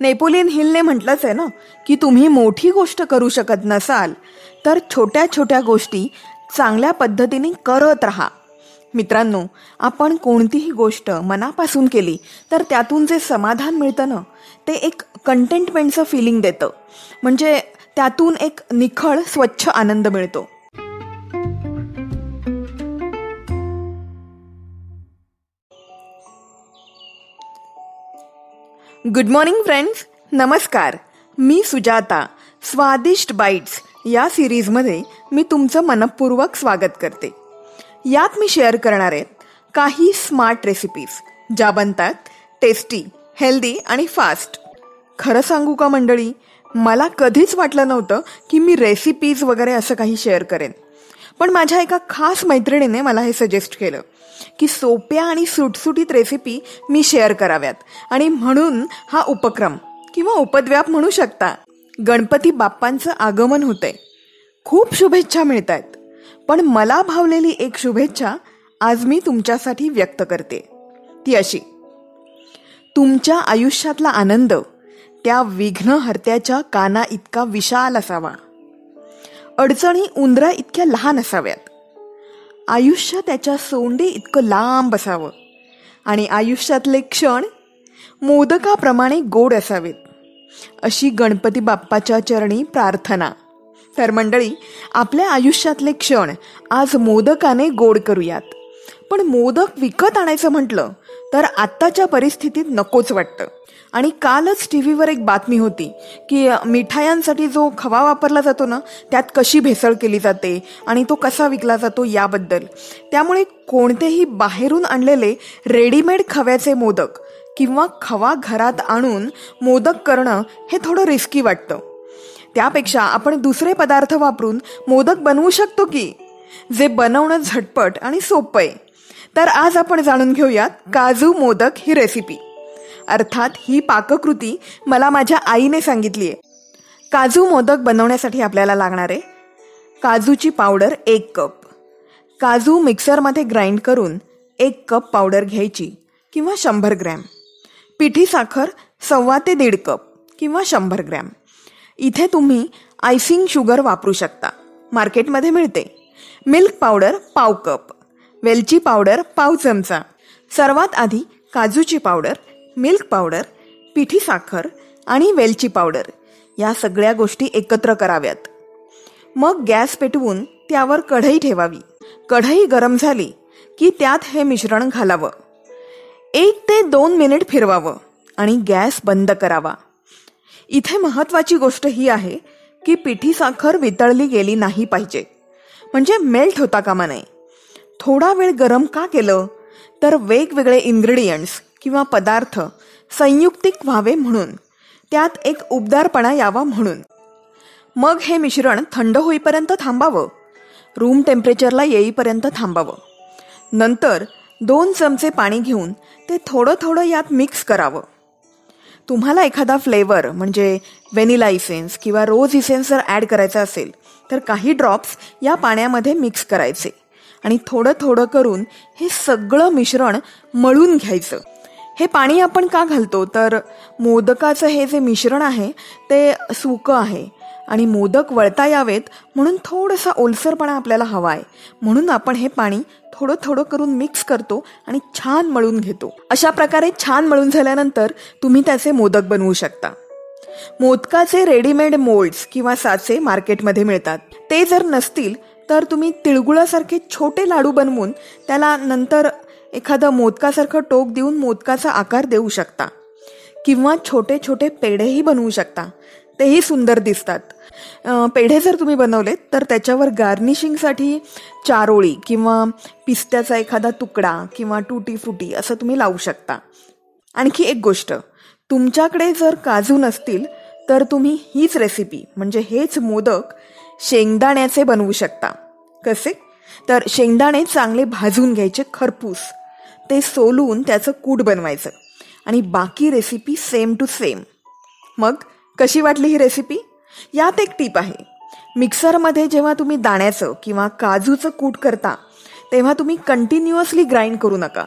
Napoleon हिलने म्हटलंच आहे ना की तुम्ही मोठी गोष्ट करू शकत नसाल तर छोट्या छोट्या गोष्टी चांगल्या पद्धतीने करत राहा. मित्रांनो आपण कोणतीही गोष्ट मनापासून केली तर त्यातून जे समाधान मिळतं ना ते एक कंटेंटमेंटचं फिलिंग देतं. म्हणजे त्यातून एक निखळ स्वच्छ आनंद मिळतो. गुड मॉर्निंग फ्रेंड्स नमस्कार. मी सुजाता स्वादिष्ट बाईट्स या सिरीजमध्ये मी तुमचं मनपूर्वक स्वागत करते. यात मी शेअर करणार आहे काही स्मार्ट रेसिपीज ज्या बनतात टेस्टी हेल्दी आणि फास्ट खरं सांगू का मंडळी? मला कधीच वाटलं नव्हतं की मी रेसिपीज वगैरे असं काही शेअर करेन. पण माझ्या एका खास मैत्रिणीने मला हे सजेस्ट केलं की सोप्या आणि सुटसुटीत रेसिपी मी शेअर कराव्यात. आणि म्हणून हा उपक्रम किंवा उपद्व्याप म्हणू शकता गणपती बाप्पांचं आगमन होतंय. खूप शुभेच्छा मिळत आहेत पण मला भावलेली एक शुभेच्छा आज मी तुमच्यासाठी व्यक्त करते. ती अशी. तुमच्या आयुष्यातला आनंद त्या विघ्नहर्त्याच्या काना इतका विशाल असावा. अडचणी उंदरा इतक्या लहान असाव्यात. आयुष्य त्याच्या सोंडे इतकं लांब असावं. आणि आयुष्यातले क्षण मोदकाप्रमाणे गोड असावेत. अशी गणपती बाप्पाच्या चरणी प्रार्थना. तर मंडळी आपल्या आयुष्यातले क्षण आज मोदकाने गोड करूयात. पण मोदक विकत आणायचं म्हटलं तर आत्ताच्या परिस्थितीत नकोच वाटतं. आणि कालच टी व्हीवर एक बातमी होती की मिठायांसाठी जो खवा वापरला जातो ना त्यात कशी भेसळ केली जाते आणि तो कसा विकला जातो याबद्दल. त्यामुळे कोणतेही बाहेरून आणलेले रेडीमेड खव्याचे मोदक किंवा खवा घरात आणून मोदक करणं हे थोडं रिस्की वाटतं. त्यापेक्षा आपण दुसरे पदार्थ वापरून मोदक बनवू शकतो की? जे बनवणं झटपट आणि सोपं आहे. तर आज आपण जाणून घेऊयात काजू मोदक ही रेसिपी अर्थात ही पाककृती मला माझ्या आईने सांगितली आहे काजू मोदक बनवण्यासाठी आपल्याला लागणार आहे काजूची पावडर एक कप. काजू मिक्सरमध्ये ग्राइंड करून एक कप पावडर घ्यायची किंवा शंभर ग्रॅम. पिठी साखर सव्वा ते दीड कप किंवा शंभर ग्रॅम. इथे तुम्ही आयसिंग शुगर वापरू शकता. मार्केटमध्ये मिळते. मिल्क पावडर पाव कप. वेलची पावडर पाव चमचा. सर्वात आधी काजूची पावडर मिल्क पावडर पिठी साखर आणि वेलची पावडर. या सगळ्या गोष्टी एकत्र कराव्यात. मग गॅस पेटवून त्यावर कढई ठेवावी. कढई गरम झाली की त्यात हे मिश्रण घालावं. एक ते दोन मिनिट फिरवावं आणि गॅस बंद करावा. इथे महत्वाची गोष्ट ही आहे की पिठी साखर वितळली गेली नाही पाहिजे. म्हणजे मेल्ट होता कामा नये. थोडा वेळ गरम का केलं? तर वेगवेगळे इन्ग्रेडियंट्स किंवा पदार्थ संयुक्तिक व्हावे म्हणून त्यात एक उबदारपणा यावा म्हणून. मग हे मिश्रण थंड होईपर्यंत थांबावं. रूम टेम्परेचरला येईपर्यंत थांबावं. नंतर दोन चमचे पाणी घेऊन ते थोडं थोडं यात मिक्स करावं. तुम्हाला एखादा फ्लेवर म्हणजे व्हेनिला इसेन्स किंवा रोज इसेन्स जर ॲड करायचा असेल तर काही ड्रॉप्स या पाण्यामध्ये मिक्स करायचे. आणि थोडं थोडं करून हे सगळं मिश्रण मळून घ्यायचं. हे पाणी आपण का घालतो? तर मोदकाचं हे जे मिश्रण आहे ते सुकं आहे. आणि मोदक वळता यावेत म्हणून थोडासा ओलसरपणा आपल्याला हवा आहे म्हणून आपण हे पाणी थोडं थोडं करून मिक्स करतो आणि छान मळून घेतो. अशा प्रकारे छान मळून झाल्यानंतर तुम्ही त्याचे मोदक बनवू शकता. मोदकाचे रेडीमेड मोल्ड्स किंवा साचे मार्केटमध्ये मिळतात. ते जर नसतील तर तुम्ही तिळगुळासारखे छोटे लाडू बनवून त्याला नंतर एखादं मोदकासारखं टोक देऊन मोदकाचा आकार देऊ शकता. किंवा छोटे छोटे पेढेही बनवू शकता. तेही सुंदर दिसतात. पेढे जर तुम्ही बनवलेत तर त्याच्यावर गार्निशिंगसाठी चारोळी किंवा पिस्त्याचा एखादा तुकडा किंवा टुटी फुटी असं तुम्ही लावू शकता. आणखी एक गोष्ट तुमच्याकडे जर काजू नसतील तर तुम्ही हीच रेसिपी म्हणजे हेच मोदक शेंगदाण्याचे बनवू शकता. कसे? तर शेंगदाणे चांगले भाजून घ्यायचे खरपूस. ते सोलून त्याचं कूट बनवायचं. आणि बाकी रेसिपी सेम टू सेम मग कशी वाटली ही रेसिपी यात एक टीप आहे. मिक्सरमध्ये जेव्हा तुम्ही दाण्याचं किंवा काजूचं कूट करता तेव्हा तुम्ही कंटिन्युअसली ग्राइंड करू नका.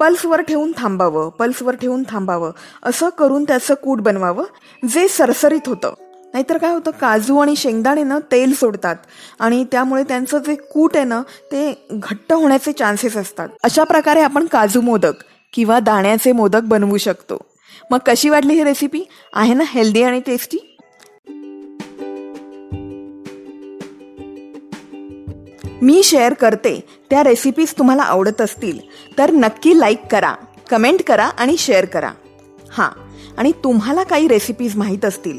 पल्सवर ठेवून थांबावं पल्सवर ठेवून थांबावं. असं करून त्याचं कूट बनवावं जे सरसरीत होतं. नाहीतर काय होतं काजू आणि शेंगदाणे ना तेल सोडतात आणि त्यामुळे त्यांचं जे कूट आहे ना ते घट्ट होण्याचे चान्सेस असतात. अशा प्रकारे आपण काजू मोदक किंवा दाण्याचे मोदक बनवू शकतो. मग कशी वाटली ही रेसिपी आहे ना हेल्दी आणि टेस्टी मी शेअर करते. त्या रेसिपीज तुम्हाला आवडत असतील तर नक्की लाईक करा कमेंट करा आणि शेअर करा. हां आणि तुम्हाला काही रेसिपीज माहीत असतील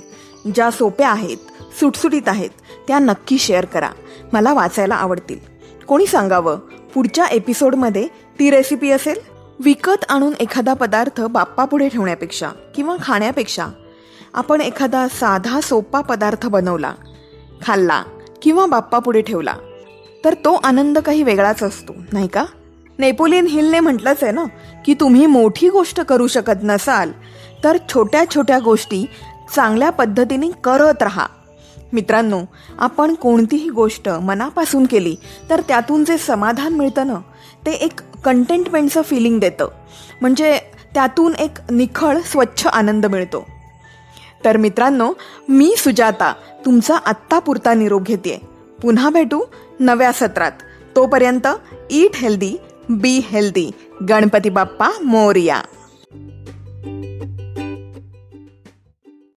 ज्या सोप्या आहेत सुटसुटीत आहेत त्या नक्की शेअर करा. मला वाचायला आवडतील. कोणी सांगावं पुढच्या एपिसोडमध्ये ती रेसिपी असेल? विकत आणून एखादा पदार्थ बाप्पापुढे ठेवण्यापेक्षा किंवा खाण्यापेक्षा आपण एखादा साधा सोपा पदार्थ बनवला खाल्ला किंवा बाप्पापुढे ठेवला तर तो आनंद काही वेगळाच असतो नाही का? नेपोलियन हिलने म्हटलंच आहे ना की तुम्ही मोठी गोष्ट करू शकत नसाल तर छोट्या छोट्या गोष्टी चांगल्या पद्धतीने करत राहा. मित्रांनो आपण कोणतीही गोष्ट मनापासून केली तर त्यातून जे समाधान मिळतं ना ते एक कंटेंटमेंटचं फिलिंग देतं. म्हणजे त्यातून एक निखळ स्वच्छ आनंद मिळतो. तर मित्रांनो मी सुजाता तुमचा आत्तापुरता निरोप घेते पुन्हा भेटू नव्या सत्रात. तोपर्यंत eat healthy be healthy Ganpati Bappa Moriya.